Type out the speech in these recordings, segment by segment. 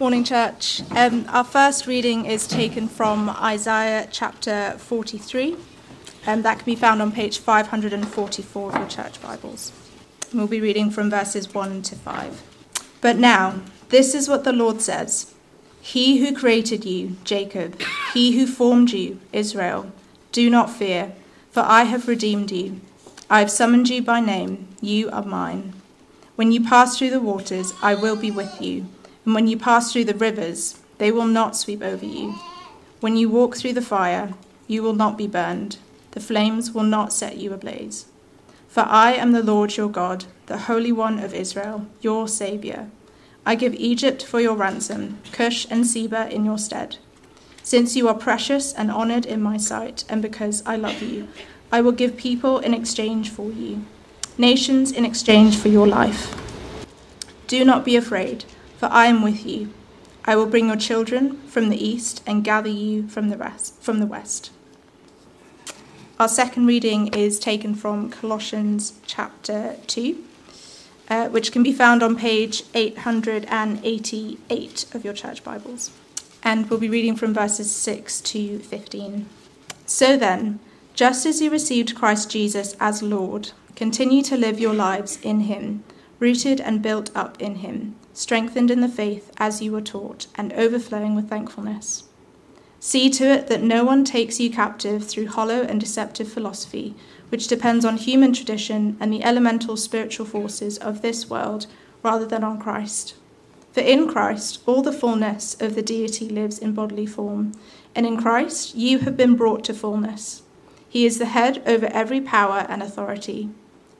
Morning, church. Um, our first reading is taken from Isaiah chapter 43. Um, that can be found on page 544 of your church Bibles. And we'll be reading from verses 1 to 5. But now, this is what the Lord says He who created you, Jacob, he who formed you, Israel, do not fear, for I have redeemed you. I have summoned you by name, you are mine. When you pass through the waters, I will be with you. And when you pass through the rivers, they will not sweep over you. When you walk through the fire, you will not be burned. The flames will not set you ablaze. For I am the Lord your God, the Holy One of Israel, your Saviour. I give Egypt for your ransom, Cush and Seba in your stead. Since you are precious and honoured in my sight, and because I love you, I will give people in exchange for you, nations in exchange for your life. Do not be afraid for I am with you. I will bring your children from the east and gather you from the rest from the west. Our second reading is taken from Colossians chapter 2, uh, which can be found on page 888 of your church Bibles. And we'll be reading from verses 6 to 15. So then, just as you received Christ Jesus as Lord, continue to live your lives in him, rooted and built up in him strengthened in the faith as you were taught, and overflowing with thankfulness. See to it that no one takes you captive through hollow and deceptive philosophy, which depends on human tradition and the elemental spiritual forces of this world rather than on Christ. For in Christ all the fullness of the deity lives in bodily form, and in Christ you have been brought to fullness. He is the head over every power and authority.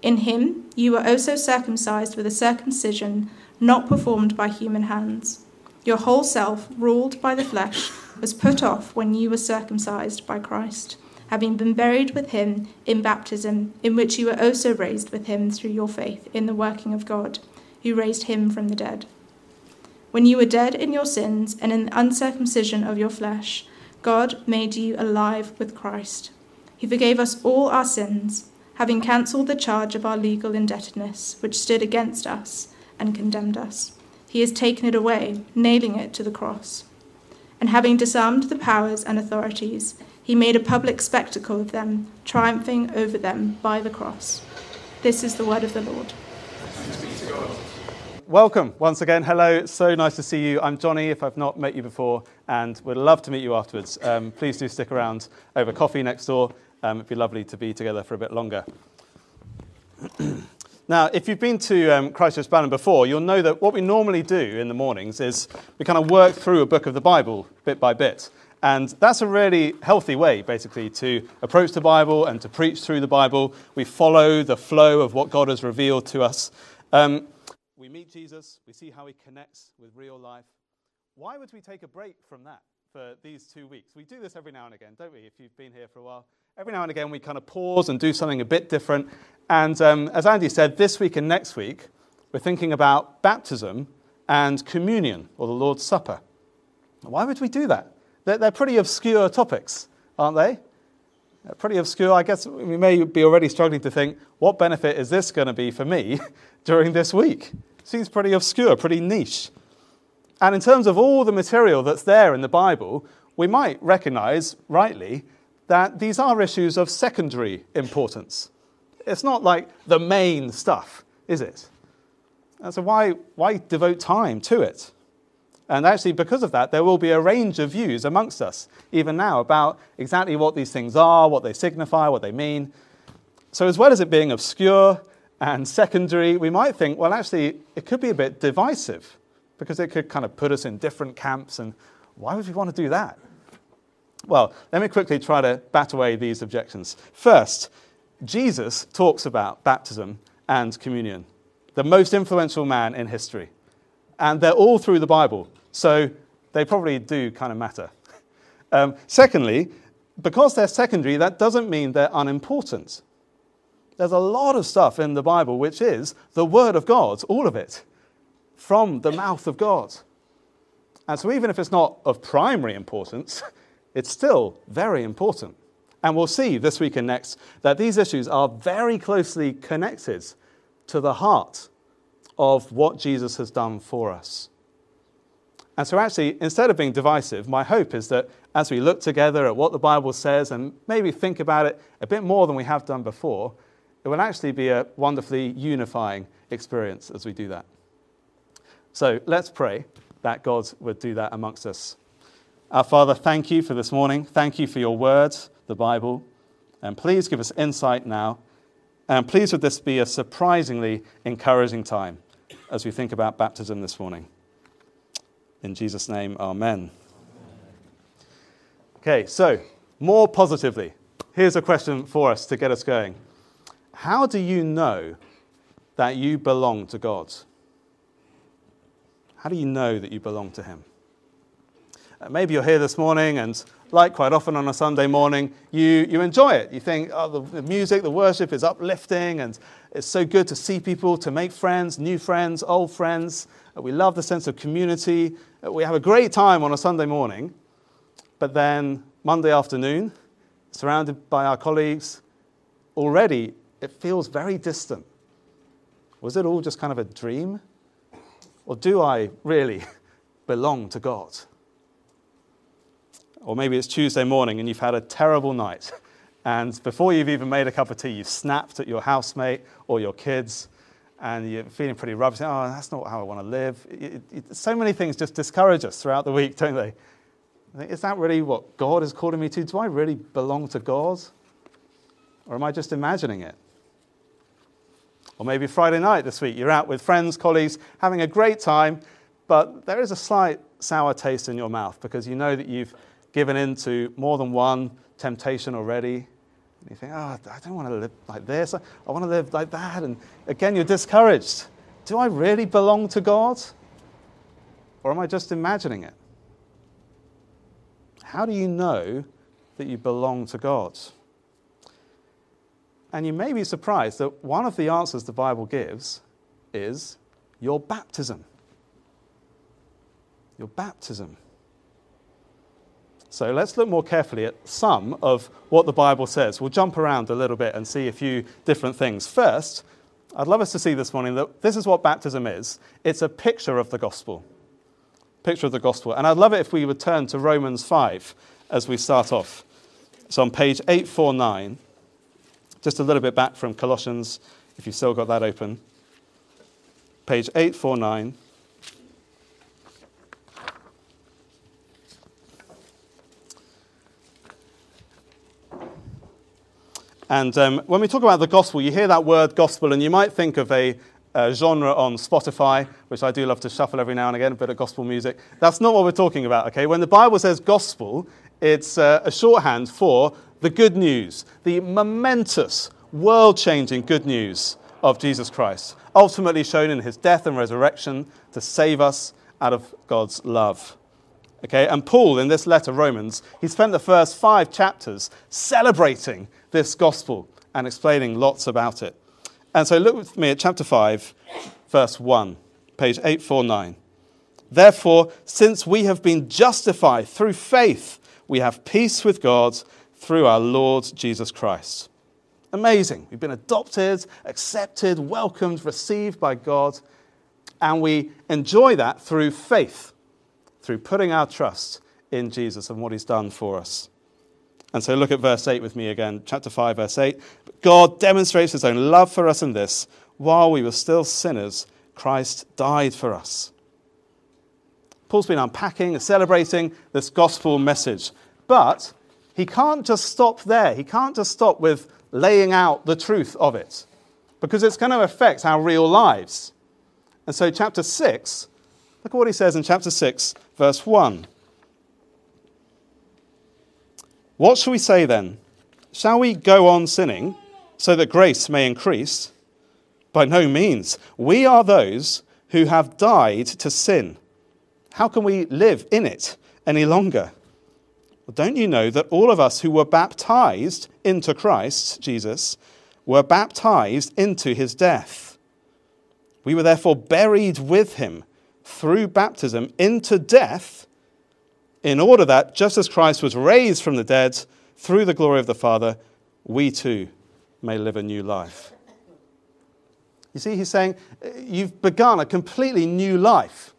In him you were oh also circumcised with a circumcision not performed by human hands. Your whole self, ruled by the flesh, was put off when you were circumcised by Christ, having been buried with him in baptism, in which you were oh also raised with him through your faith in the working of God, who raised him from the dead. When you were dead in your sins and in the uncircumcision of your flesh, God made you alive with Christ. He forgave us all our sins, having cancelled the charge of our legal indebtedness, which stood against us and condemned us. He has taken it away, nailing it to the cross. And having disarmed the powers and authorities, he made a public spectacle of them, triumphing over them by the cross. This is the word of the Lord. Welcome once again. Hello, so nice to see you. I'm Johnny, if I've not met you before, and would love to meet you afterwards. Um, please do stick around over coffee next door. Um, it'd be lovely to be together for a bit longer. Now, if you've been to um, Christchurch before, you'll know that what we normally do in the mornings is we kind of work through a book of the Bible bit by bit. And that's a really healthy way, basically, to approach the Bible and to preach through the Bible. We follow the flow of what God has revealed to us. Um, we meet Jesus, we see how he connects with real life. Why would we take a break from that for these two weeks? We do this every now and again, don't we, if you've been here for a while? Every now and again we kind of pause and do something a bit different. And um, as Andy said, this week and next week, we're thinking about baptism and communion, or the Lord's Supper. Why would we do that? They're, they're pretty obscure topics, aren't they? They're pretty obscure. I guess we may be already struggling to think, what benefit is this going to be for me during this week? Seems pretty obscure, pretty niche. And in terms of all the material that's there in the Bible, we might recognize, rightly, that these are issues of secondary importance. It's not like the main stuff, is it? And so, why, why devote time to it? And actually, because of that, there will be a range of views amongst us, even now, about exactly what these things are, what they signify, what they mean. So, as well as it being obscure and secondary, we might think, well, actually, it could be a bit divisive because it could kind of put us in different camps. And why would we want to do that? Well, let me quickly try to bat away these objections. First, Jesus talks about baptism and communion, the most influential man in history. And they're all through the Bible, so they probably do kind of matter. Um, secondly, because they're secondary, that doesn't mean they're unimportant. There's a lot of stuff in the Bible which is the Word of God, all of it, from the mouth of God. And so, even if it's not of primary importance, it's still very important. And we'll see this week and next that these issues are very closely connected to the heart of what Jesus has done for us. And so, actually, instead of being divisive, my hope is that as we look together at what the Bible says and maybe think about it a bit more than we have done before, it will actually be a wonderfully unifying experience as we do that. So, let's pray that God would do that amongst us. Our Father, thank you for this morning. Thank you for your words, the Bible. And please give us insight now. And please, would this be a surprisingly encouraging time as we think about baptism this morning. In Jesus' name, amen. Okay, so more positively, here's a question for us to get us going. How do you know that you belong to God? How do you know that you belong to Him? Uh, maybe you're here this morning, and like quite often on a Sunday morning, you, you enjoy it. You think, oh, the, the music, the worship is uplifting, and it's so good to see people, to make friends, new friends, old friends. Uh, we love the sense of community. Uh, we have a great time on a Sunday morning, but then Monday afternoon, surrounded by our colleagues, already it feels very distant. Was it all just kind of a dream? Or do I really belong to God? Or maybe it's Tuesday morning and you've had a terrible night. And before you've even made a cup of tea, you've snapped at your housemate or your kids and you're feeling pretty rubbish. Oh, that's not how I want to live. It, it, so many things just discourage us throughout the week, don't they? Is that really what God is calling me to? Do I really belong to God? Or am I just imagining it? Or maybe Friday night this week, you're out with friends, colleagues, having a great time, but there is a slight sour taste in your mouth because you know that you've given in to more than one temptation already. And you think, oh, I don't want to live like this. I want to live like that. And again, you're discouraged. Do I really belong to God? Or am I just imagining it? How do you know that you belong to God? And you may be surprised that one of the answers the Bible gives is your baptism. Your baptism. So let's look more carefully at some of what the Bible says. We'll jump around a little bit and see a few different things. First, I'd love us to see this morning that this is what baptism is it's a picture of the gospel. Picture of the gospel. And I'd love it if we would turn to Romans 5 as we start off. So on page 849, just a little bit back from Colossians, if you've still got that open. Page 849. And um, when we talk about the gospel, you hear that word gospel, and you might think of a, genre on Spotify, which I do love to shuffle every now and again, a bit of gospel music. That's not what we're talking about, okay? When the Bible says gospel, it's uh, a shorthand for the good news, the momentous, world changing good news of Jesus Christ, ultimately shown in his death and resurrection to save us out of God's love. Okay, and Paul, in this letter, Romans, he spent the first five chapters celebrating this gospel and explaining lots about it. And so look with me at chapter 5, verse 1, page 849. Therefore, since we have been justified through faith, we have peace with God through our Lord Jesus Christ. Amazing. We've been adopted, accepted, welcomed, received by God, and we enjoy that through faith through putting our trust in Jesus and what he's done for us. And so look at verse 8 with me again, chapter 5, verse 8. God demonstrates his own love for us in this while we were still sinners, Christ died for us. Paul's been unpacking and celebrating this gospel message. But he can't just stop there. He can't just stop with laying out the truth of it because it's going to affect our real lives. And so, chapter 6 Look at what he says in chapter 6, verse 1. What shall we say then? Shall we go on sinning so that grace may increase? By no means. We are those who have died to sin. How can we live in it any longer? Well, don't you know that all of us who were baptized into Christ, Jesus, were baptized into his death? We were therefore buried with him through baptism into death, in order that, just as Christ was raised from the dead through the glory of the Father, we too may live a new life. You see, he's saying, You've begun a completely new life.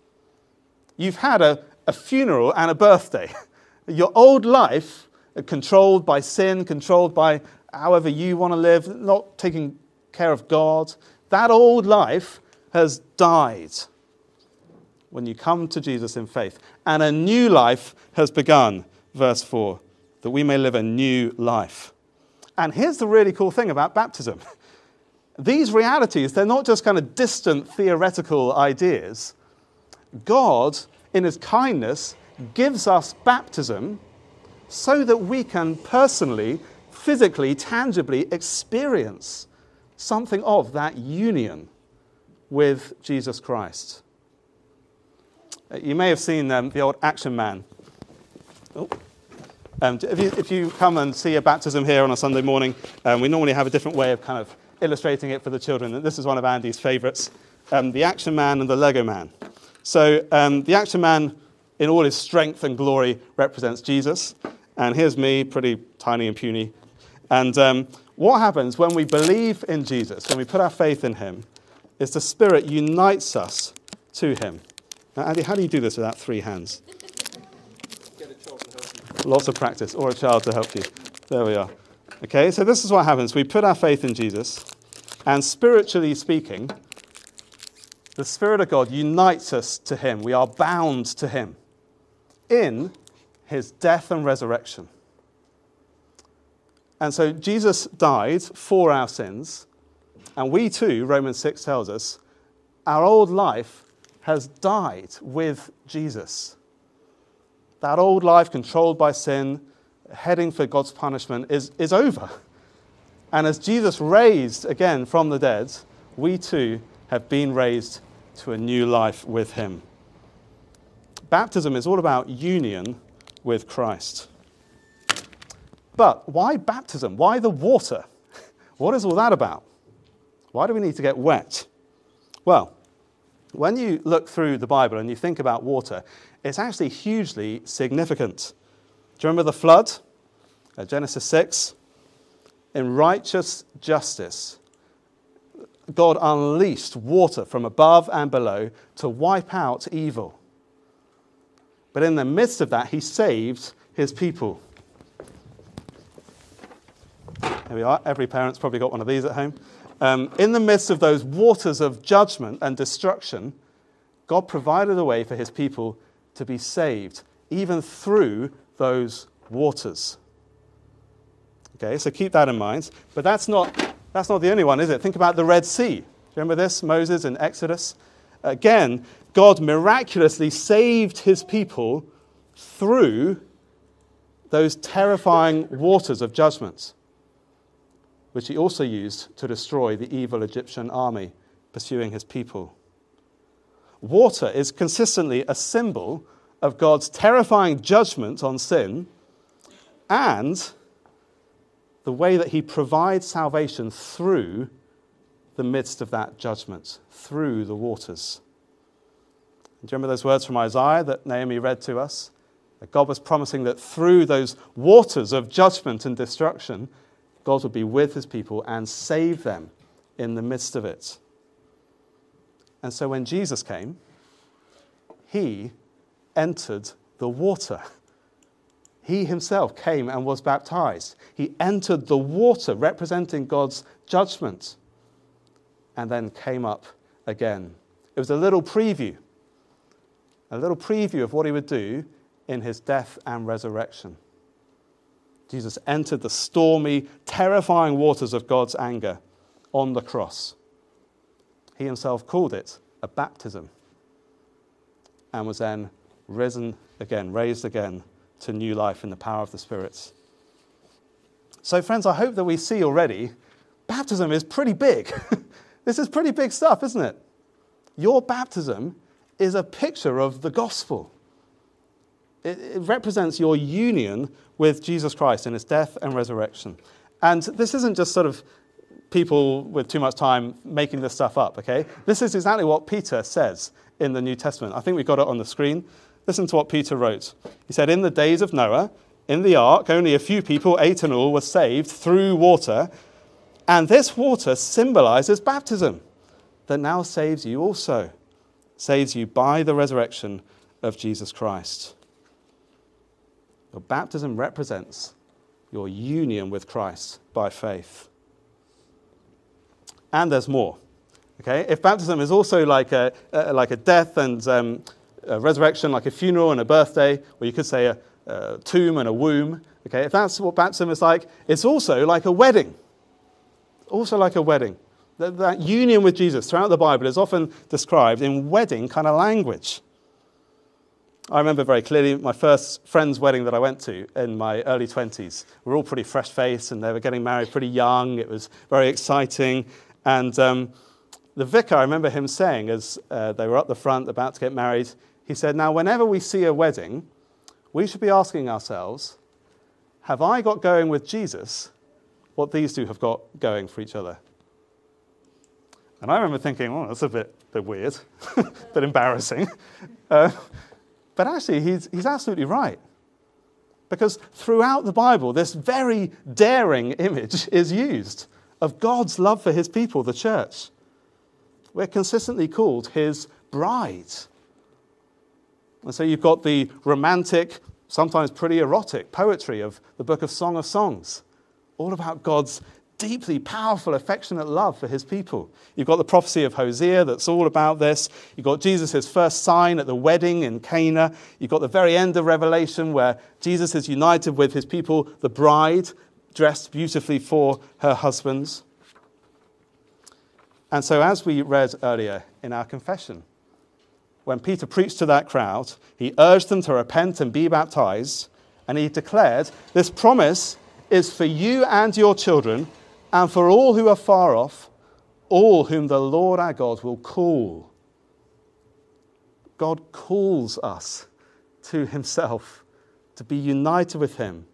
you've had a, a funeral and a birthday. Your old life, uh, controlled by sin, controlled by however you want to live, not taking care of God, that old life has died when you come to Jesus in faith. And a new life has begun, verse 4, that we may live a new life. And here's the really cool thing about baptism these realities, they're not just kind of distant theoretical ideas. God, in his kindness, gives us baptism so that we can personally, physically, tangibly experience something of that union with Jesus Christ. You may have seen um, the old Action Man. Oh. Um, if, you, if, you, come and see a baptism here on a Sunday morning, um, we normally have a different way of kind of illustrating it for the children. And this is one of Andy's favourites um, the Action Man and the Lego Man. So, um, the Action Man, in all his strength and glory, represents Jesus. And here's me, pretty tiny and puny. And um, what happens when we believe in Jesus, when we put our faith in him, is the Spirit unites us to him. Now, Andy, how do you do this without three hands? Lots of practice, or a child to help you. There we are. Okay, so this is what happens. We put our faith in Jesus, and spiritually speaking, the Spirit of God unites us to Him. We are bound to Him in His death and resurrection. And so Jesus died for our sins, and we too, Romans 6 tells us, our old life has died with Jesus. That old life controlled by sin, heading for God's punishment, is, is over. And as Jesus raised again from the dead, we too have been raised to a new life with him. Baptism is all about union with Christ. But why baptism? Why the water? What is all that about? Why do we need to get wet? Well, when you look through the Bible and you think about water, it's actually hugely significant. Do you remember the flood? Uh, Genesis 6. In righteous justice, God unleashed water from above and below to wipe out evil. But in the midst of that, he saved his people. Here we are. Every parent's probably got one of these at home. Um, in the midst of those waters of judgment and destruction, God provided a way for his people to be saved, even through those waters. Okay, so keep that in mind. But that's not, that's not the only one, is it? Think about the Red Sea. Remember this? Moses in Exodus. Again, God miraculously saved his people through those terrifying waters of judgment, which he also used to destroy the evil Egyptian army pursuing his people. Water is consistently a symbol of God's terrifying judgment on sin and the way that he provides salvation through the midst of that judgment, through the waters. Do you remember those words from Isaiah that Naomi read to us? That God was promising that through those waters of judgment and destruction, God would be with his people and save them in the midst of it. And so when Jesus came, he entered the water. He himself came and was baptized. He entered the water representing God's judgment and then came up again. It was a little preview, a little preview of what he would do in his death and resurrection. Jesus entered the stormy, terrifying waters of God's anger on the cross. He himself called it a baptism and was then risen again, raised again to new life in the power of the spirits. So, friends, I hope that we see already baptism is pretty big. this is pretty big stuff, isn't it? Your baptism is a picture of the gospel. It, it, represents your union with Jesus Christ in his death and resurrection. And this isn't just sort of people with too much time making this stuff up, okay? This is exactly what Peter says in the New Testament. I think we've got it on the screen. Listen to what Peter wrote. He said, In the days of Noah, in the ark, only a few people, eight in all, were saved through water. And this water symbolizes baptism that now saves you also, saves you by the resurrection of Jesus Christ. Your baptism represents your union with Christ by faith. And there's more. Okay? If baptism is also like a, like a death and um, a resurrection, like a funeral and a birthday, or you could say a, a tomb and a womb, okay? If that's what baptism is like, it's also like a wedding. Also like a wedding. That, that union with Jesus throughout the Bible is often described in wedding kind of language. I remember very clearly my first friend's wedding that I went to in my early 20s. We were all pretty fresh faced and they were getting married pretty young. It was very exciting. And um, the vicar, I remember him saying as uh, they were up the front about to get married, he said, Now, whenever we see a wedding, we should be asking ourselves, have I got going with Jesus what these two have got going for each other? And I remember thinking, oh, that's a bit, bit weird, a bit embarrassing. Uh, but actually, he's, he's absolutely right. Because throughout the Bible, this very daring image is used of God's love for his people, the church. We're consistently called his bride. And so you've got the romantic, sometimes pretty erotic poetry of the book of Song of Songs, all about God's deeply powerful, affectionate love for his people. You've got the prophecy of Hosea that's all about this. You've got Jesus' first sign at the wedding in Cana. You've got the very end of Revelation where Jesus is united with his people, the bride, dressed beautifully for her husbands. And so, as we read earlier in our confession, when Peter preached to that crowd, he urged them to repent and be baptized, and he declared, This promise is for you and your children and for all who are far off, all whom the Lord our God will call. God calls us to himself to be united with him.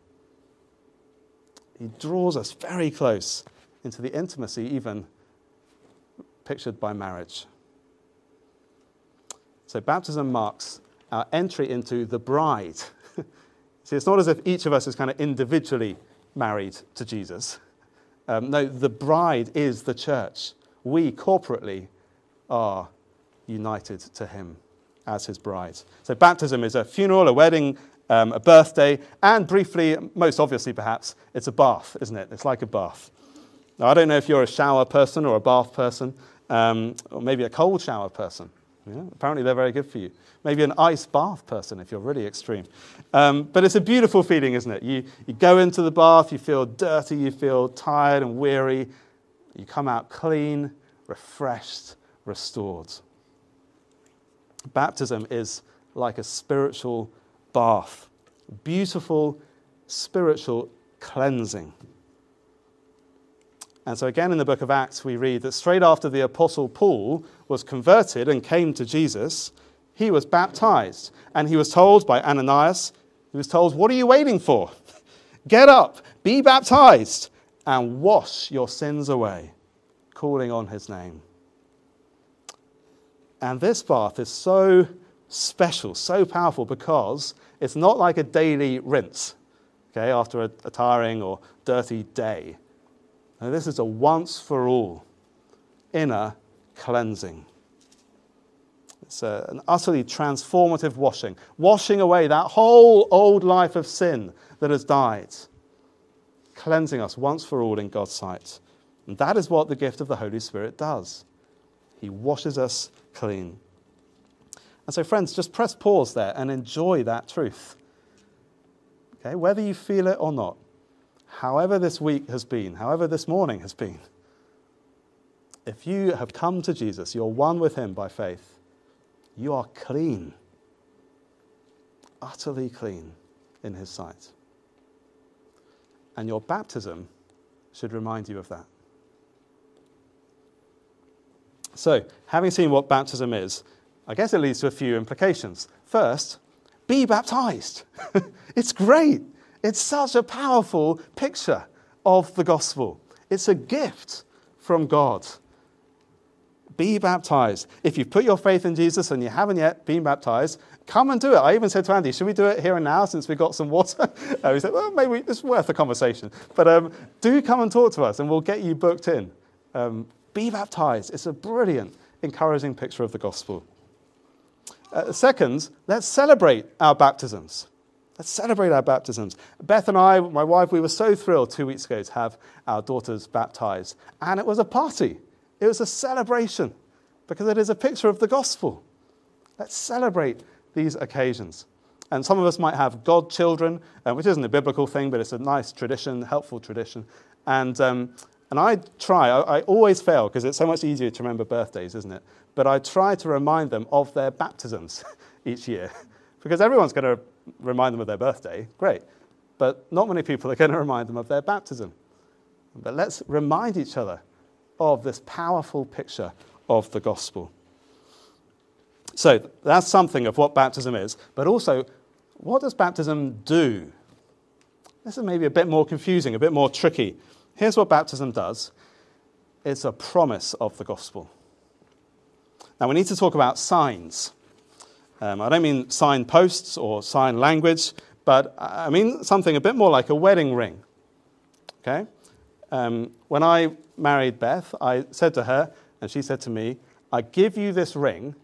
He draws us very close into the intimacy, even pictured by marriage. So, baptism marks our entry into the bride. See, it's not as if each of us is kind of individually married to Jesus. Um, no, the bride is the church. We corporately are united to him as his bride. So, baptism is a funeral, a wedding, um, a birthday, and briefly, most obviously perhaps, it's a bath, isn't it? It's like a bath. Now, I don't know if you're a shower person or a bath person, um, or maybe a cold shower person. Yeah, apparently, they're very good for you. Maybe an ice bath person if you're really extreme. Um, but it's a beautiful feeling, isn't it? You, you go into the bath, you feel dirty, you feel tired and weary. You come out clean, refreshed, restored. Baptism is like a spiritual bath, beautiful spiritual cleansing. And so, again, in the book of Acts, we read that straight after the Apostle Paul was converted and came to Jesus, he was baptized. And he was told by Ananias, he was told, What are you waiting for? Get up, be baptized, and wash your sins away, calling on his name. And this bath is so special, so powerful, because it's not like a daily rinse, okay, after a, a tiring or dirty day. Now, this is a once for all inner cleansing. It's a, an utterly transformative washing, washing away that whole old life of sin that has died, cleansing us once for all in God's sight. And that is what the gift of the Holy Spirit does. He washes us clean. And so, friends, just press pause there and enjoy that truth. Okay, whether you feel it or not however this week has been, however this morning has been, if you have come to Jesus, you're one with him by faith, you are clean, utterly clean in his sight. And your baptism should remind you of that. So, having seen what baptism is, I guess it leads to a few implications. First, be baptized. it's great. It's such a powerful picture of the gospel. It's a gift from God. Be baptized. If you've put your faith in Jesus and you haven't yet been baptized, come and do it. I even said to Andy, should we do it here and now since we've got some water? uh, he said, well, maybe it's worth a conversation. But um, do come and talk to us and we'll get you booked in. Um, be baptized. It's a brilliant, encouraging picture of the gospel. Uh, second, let's celebrate our baptisms. Let's celebrate our baptisms. Beth and I, my wife, we were so thrilled two weeks ago to have our daughters baptized. And it was a party, it was a celebration because it is a picture of the gospel. Let's celebrate these occasions. And some of us might have godchildren, uh, which isn't a biblical thing, but it's a nice tradition, helpful tradition. And, um, and I try, I, I always fail because it's so much easier to remember birthdays, isn't it? But I try to remind them of their baptisms each year because everyone's going to remind them of their birthday. Great. But not many people are going to remind them of their baptism. But let's remind each other of this powerful picture of the gospel. So that's something of what baptism is, but also what does baptism do? This is maybe a bit more confusing, a bit more tricky. Here's what baptism does it's a promise of the gospel. Now, we need to talk about signs. Um, I don't mean sign posts or sign language, but I mean something a bit more like a wedding ring. Okay? Um, when I married Beth, I said to her, and she said to me, I give you this ring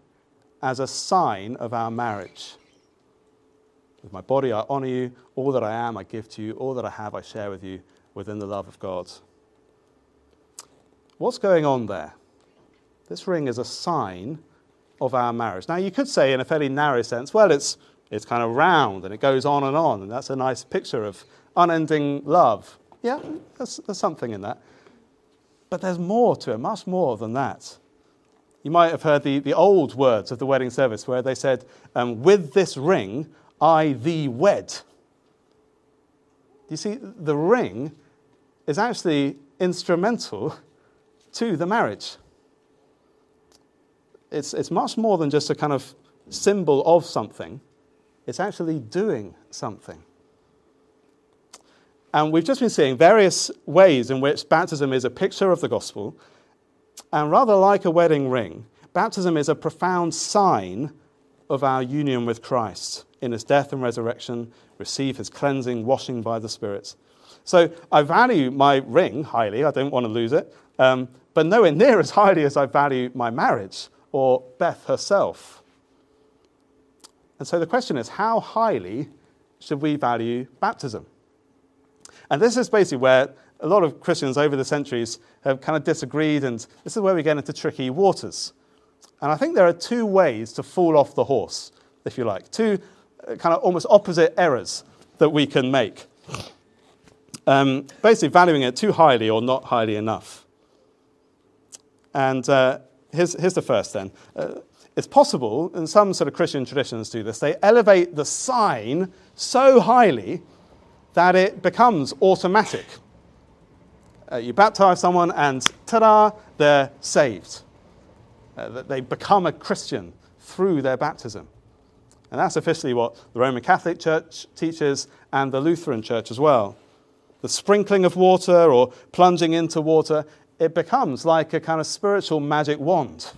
as a sign of our marriage. With my body, I honor you. All that I am, I give to you. All that I have, I share with you within the love of God. What's going on there? This ring is a sign of our marriage. Now, you could say, in a fairly narrow sense, well, it's, it's kind of round and it goes on and on, and that's a nice picture of unending love. Yeah, there's, there's something in that. But there's more to it, much more than that. You might have heard the, the old words of the wedding service where they said, um, With this ring, I thee wed. You see, the ring is actually instrumental to the marriage. It's, it's much more than just a kind of symbol of something, it's actually doing something. And we've just been seeing various ways in which baptism is a picture of the gospel and rather like a wedding ring, baptism is a profound sign of our union with Christ in his death and resurrection, receive his cleansing, washing by the Spirit. So I value my ring highly, I don't want to lose it, um, but nowhere near as highly as I value my marriage or Beth herself. And so the question is how highly should we value baptism? And this is basically where a lot of Christians over the centuries have kind of disagreed, and this is where we get into tricky waters. And I think there are two ways to fall off the horse, if you like, two uh, kind of almost opposite errors that we can make. Um, basically, valuing it too highly or not highly enough. And uh, here's, here's the first then. Uh, it's possible, and some sort of Christian traditions do this, they elevate the sign so highly that it becomes automatic. Uh, you baptize someone, and ta da, they're saved. Uh, they become a Christian through their baptism. And that's officially what the Roman Catholic Church teaches and the Lutheran Church as well. The sprinkling of water or plunging into water, it becomes like a kind of spiritual magic wand.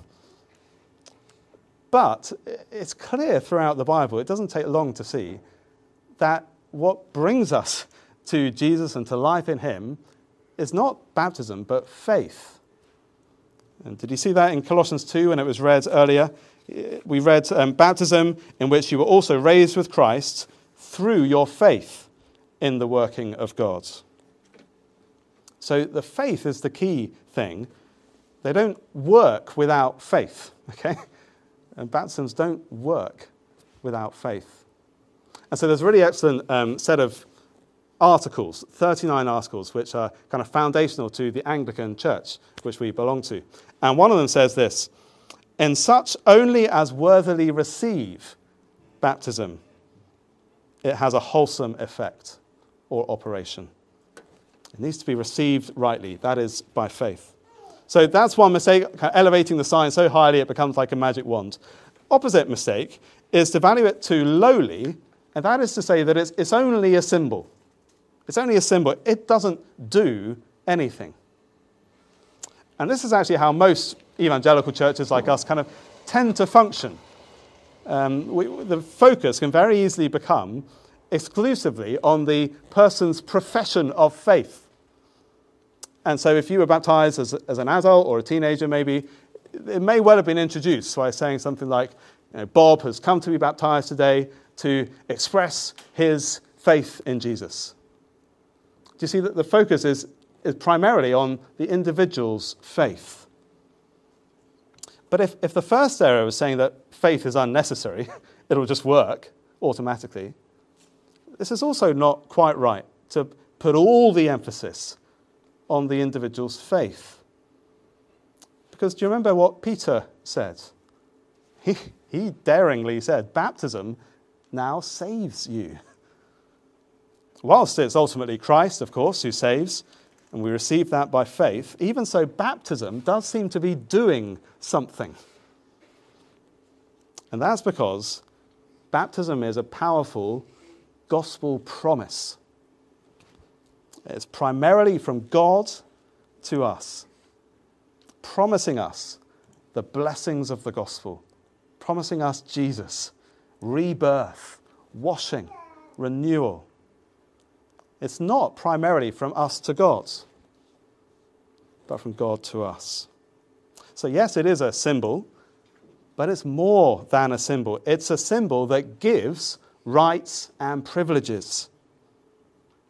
But it's clear throughout the Bible, it doesn't take long to see that what brings us to Jesus and to life in Him is not baptism, but faith. And did you see that in Colossians 2 when it was read earlier? We read um, baptism in which you were also raised with Christ through your faith in the working of God. So the faith is the key thing. They don't work without faith, okay? And baptisms don't work without faith. And so there's a really excellent um, set of articles, 39 articles, which are kind of foundational to the Anglican Church, which we belong to. And one of them says this In such only as worthily receive baptism, it has a wholesome effect or operation. It needs to be received rightly, that is, by faith. So that's one mistake, elevating the sign so highly it becomes like a magic wand. Opposite mistake is to value it too lowly, and that is to say that it's, it's only a symbol. It's only a symbol, it doesn't do anything. And this is actually how most evangelical churches like us kind of tend to function. Um, we, the focus can very easily become exclusively on the person's profession of faith. And so, if you were baptized as, as an adult or a teenager, maybe, it may well have been introduced by saying something like, You know, Bob has come to be baptized today to express his faith in Jesus. Do you see that the focus is, is primarily on the individual's faith? But if, if the first area was saying that faith is unnecessary, it'll just work automatically, this is also not quite right to put all the emphasis on the individual's faith. Because do you remember what Peter said? He, he daringly said, Baptism now saves you. Whilst it's ultimately Christ, of course, who saves, and we receive that by faith, even so, baptism does seem to be doing something. And that's because baptism is a powerful gospel promise. It's primarily from God to us, promising us the blessings of the gospel, promising us Jesus, rebirth, washing, renewal. It's not primarily from us to God, but from God to us. So, yes, it is a symbol, but it's more than a symbol. It's a symbol that gives rights and privileges.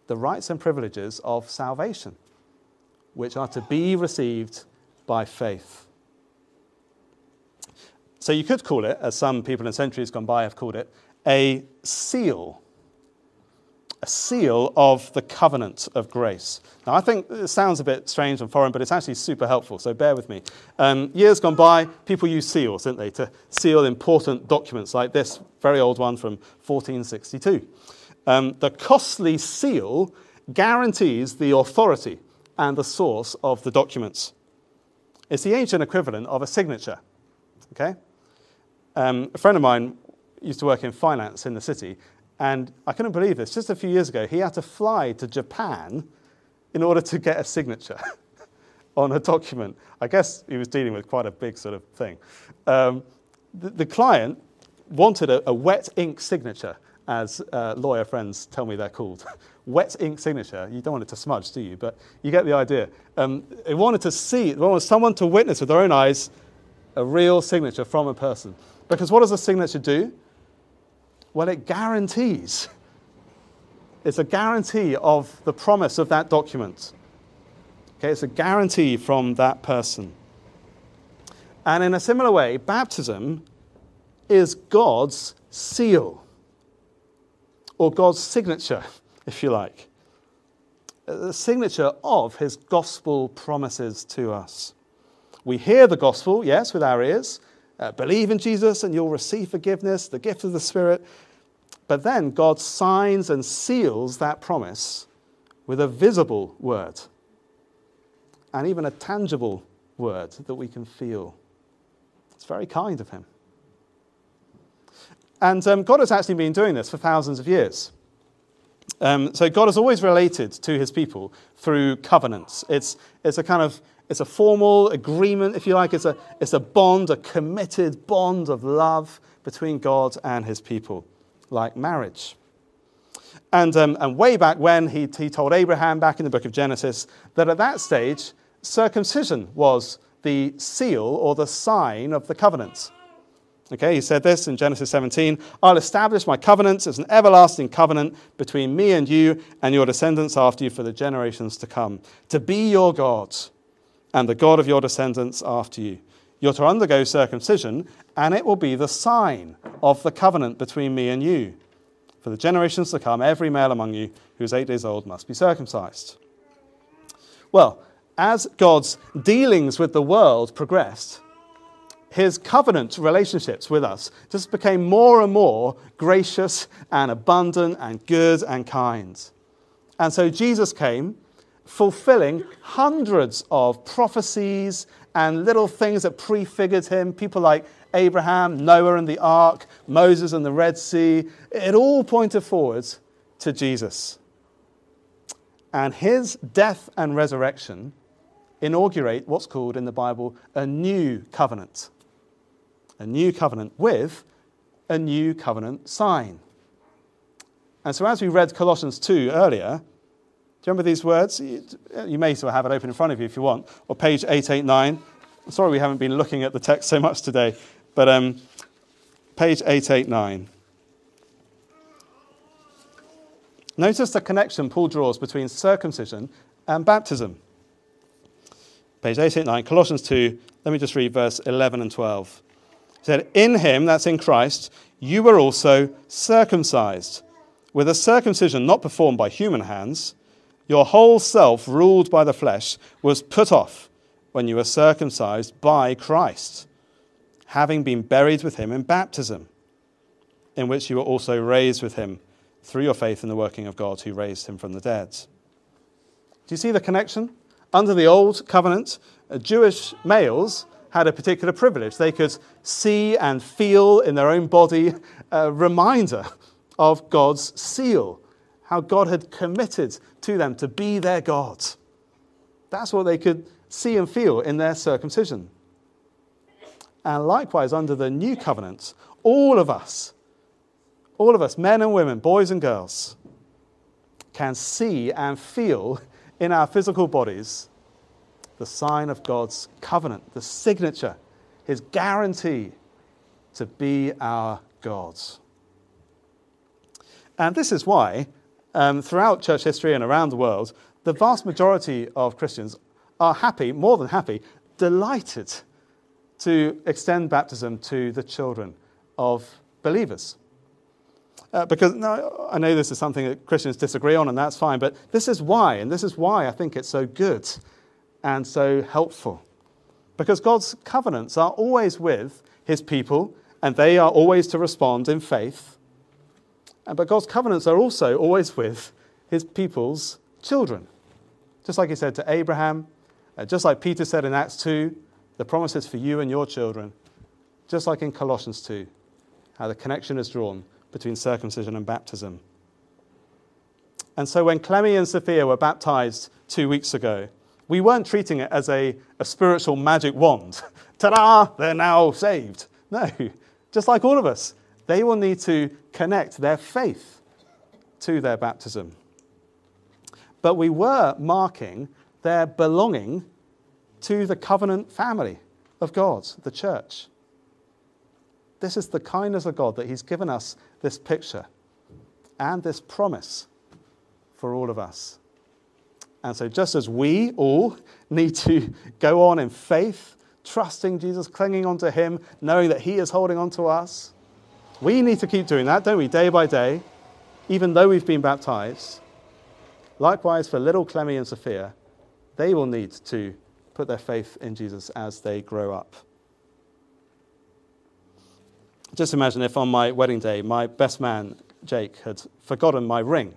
The rights and privileges of salvation, which are to be received by faith. So you could call it, as some people in centuries gone by have called it, a seal. A seal of the covenant of grace. Now, I think it sounds a bit strange and foreign, but it's actually super helpful, so bear with me. Um, years gone by, people used seals, didn't they, to seal important documents like this very old one from 1462. Um, the costly seal guarantees the authority and the source of the documents. It's the ancient equivalent of a signature. Okay? Um, a friend of mine used to work in finance in the city, and I couldn't believe this. Just a few years ago, he had to fly to Japan in order to get a signature on a document. I guess he was dealing with quite a big sort of thing. Um, the, the, client wanted a, a, wet ink signature, as uh, lawyer friends tell me they're called. wet ink signature. You don't want it to smudge, do you? But you get the idea. Um, they wanted to see, they wanted someone to witness with their own eyes a real signature from a person. Because what does a signature do? Well, it guarantees. It's a guarantee of the promise of that document. Okay, it's a guarantee from that person. And in a similar way, baptism is God's seal, or God's signature, if you like. The signature of his gospel promises to us. We hear the gospel, yes, with our ears, uh, believe in Jesus and you'll receive forgiveness, the gift of the Spirit. But then God signs and seals that promise with a visible word and even a tangible word that we can feel. It's very kind of Him. And um, God has actually been doing this for thousands of years. Um, so God has always related to his people through covenants. It's, it's a kind of it's a formal agreement, if you like. It's a, it's a bond, a committed bond of love between God and his people, like marriage. And, um, and way back when, he, he told Abraham back in the book of Genesis that at that stage, circumcision was the seal or the sign of the covenant. Okay, he said this in Genesis 17 I'll establish my covenant as an everlasting covenant between me and you and your descendants after you for the generations to come, to be your God and the God of your descendants after you. You're to undergo circumcision, and it will be the sign of the covenant between me and you. For the generations to come, every male among you who is eight days old must be circumcised. Well, as God's dealings with the world progressed, his covenant relationships with us just became more and more gracious and abundant and good and kind. And so Jesus came fulfilling hundreds of prophecies and little things that prefigured him. People like Abraham, Noah and the ark, Moses and the Red Sea. It all pointed forwards to Jesus. And his death and resurrection inaugurate what's called in the Bible a new covenant. A new covenant with a new covenant sign. And so, as we read Colossians 2 earlier, you remember these words? You may still have it open in front of you if you want, or page 889. I'm sorry we haven't been looking at the text so much today, but um, page 889. Notice the connection Paul draws between circumcision and baptism. Page 889, Colossians 2, let me just read verse 11 and 12. He said, In him, that's in Christ, you were also circumcised, with a circumcision not performed by human hands. Your whole self, ruled by the flesh, was put off when you were circumcised by Christ, having been buried with him in baptism, in which you were also raised with him through your faith in the working of God who raised him from the dead. Do you see the connection? Under the old covenant, uh, Jewish males had a particular privilege. They could see and feel in their own body a reminder of God's seal, how God had committed to them to be their God. That's what they could see and feel in their circumcision. And likewise, under the new covenant, all of us, all of us, men and women, boys and girls, can see and feel in our physical bodies the sign of God's covenant, the signature, his guarantee to be our God. And this is why, um, throughout church history and around the world, the vast majority of Christians are happy, more than happy, delighted to extend baptism to the children of believers. Uh, because no, I know this is something that Christians disagree on, and that's fine, but this is why, and this is why I think it's so good and so helpful. Because God's covenants are always with his people, and they are always to respond in faith. But God's covenants are also always with his people's children. Just like he said to Abraham, uh, just like Peter said in Acts 2, the promises for you and your children. Just like in Colossians 2, how the connection is drawn between circumcision and baptism. And so when Clemmy and Sophia were baptized two weeks ago, we weren't treating it as a, a spiritual magic wand. Ta da, they're now saved. No, just like all of us, they will need to connect their faith to their baptism. But we were marking their belonging to the covenant family of God, the church. This is the kindness of God that He's given us this picture and this promise for all of us. And so, just as we all need to go on in faith, trusting Jesus, clinging onto Him, knowing that He is holding on to us, we need to keep doing that, don't we, day by day, even though we've been baptized. Likewise, for little Clemmy and Sophia, they will need to put their faith in Jesus as they grow up. Just imagine if on my wedding day, my best man, Jake, had forgotten my ring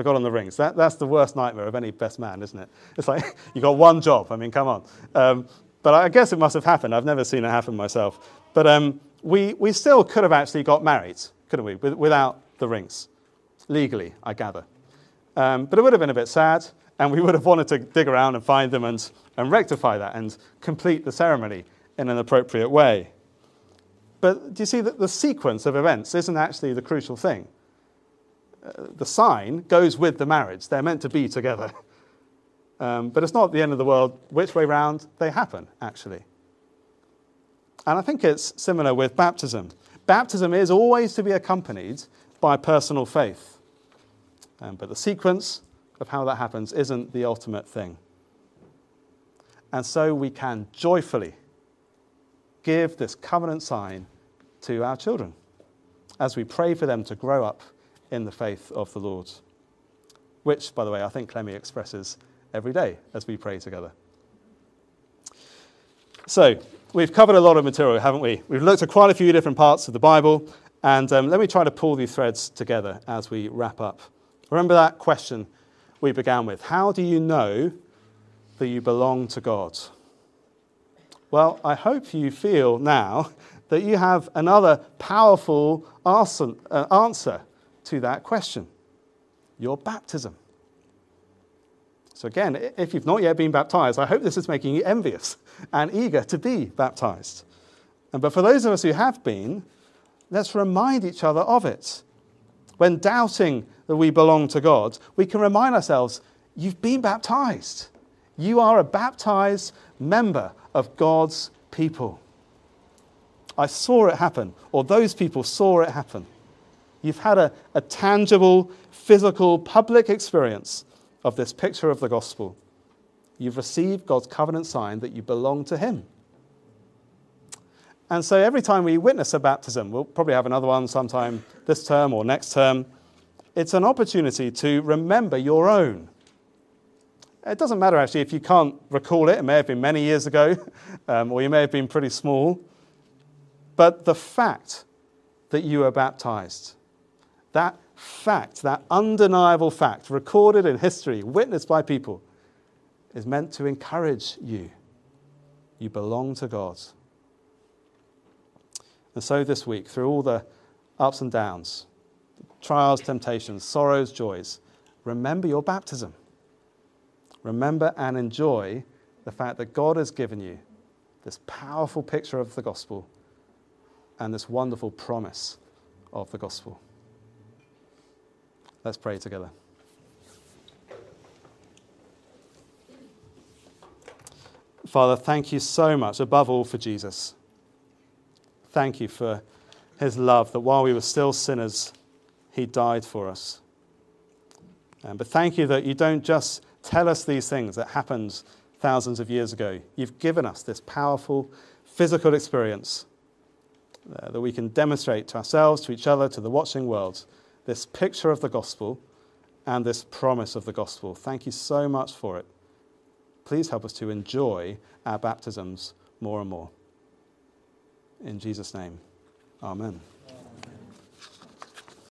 forgotten the rings. That, that's the worst nightmare of any best man, isn't it? It's like you've got one job. I mean, come on. Um, but I guess it must have happened. I've never seen it happen myself. But um, we, we still could have actually got married, couldn't we, without the rings, legally, I gather. Um, but it would have been a bit sad, and we would have wanted to dig around and find them and, and rectify that and complete the ceremony in an appropriate way. But do you see that the sequence of events isn't actually the crucial thing? the sign goes with the marriage. They're meant to be together. Um, but it's not the end of the world. Which way round? They happen, actually. And I think it's similar with baptism. Baptism is always to be accompanied by personal faith. Um, but the sequence of how that happens isn't the ultimate thing. And so we can joyfully give this covenant sign to our children as we pray for them to grow up in the faith of the Lord. Which, by the way, I think Clemmy expresses every day as we pray together. So, we've covered a lot of material, haven't we? We've looked at quite a few different parts of the Bible, and um, let me try to pull these threads together as we wrap up. Remember that question we began with How do you know that you belong to God? Well, I hope you feel now that you have another powerful uh, answer to that question your baptism. So, again, if you've not yet been baptized, I hope this is making you envious and eager to be baptized. But for those of us who have been, let's remind each other of it. When doubting that we belong to God, we can remind ourselves you've been baptized. You are a baptized member of God's people. I saw it happen, or those people saw it happen. You've had a, a tangible, physical, public experience of this picture of the gospel. You've received God's covenant sign that you belong to Him. And so every time we witness a baptism, we'll probably have another one sometime this term or next term, it's an opportunity to remember your own. It doesn't matter actually if you can't recall it, it may have been many years ago, um, or you may have been pretty small. But the fact that you were baptized, that fact, that undeniable fact, recorded in history, witnessed by people, is meant to encourage you. You belong to God. And so this week, through all the ups and downs, trials, temptations, sorrows, joys, remember your baptism. Remember and enjoy the fact that God has given you this powerful picture of the gospel and this wonderful promise of the gospel. Let's pray together. Father, thank you so much, above all, for Jesus. Thank you for his love, that while we were still sinners, he died for us. Um, but thank you that you don't just tell us these things that happened thousands of years ago. You've given us this powerful physical experience uh, that we can demonstrate to ourselves, to each other, to the watching world, this picture of the gospel and this promise of the gospel. Thank you so much for it. Please help us to enjoy our baptisms more and more. In Jesus' name, amen.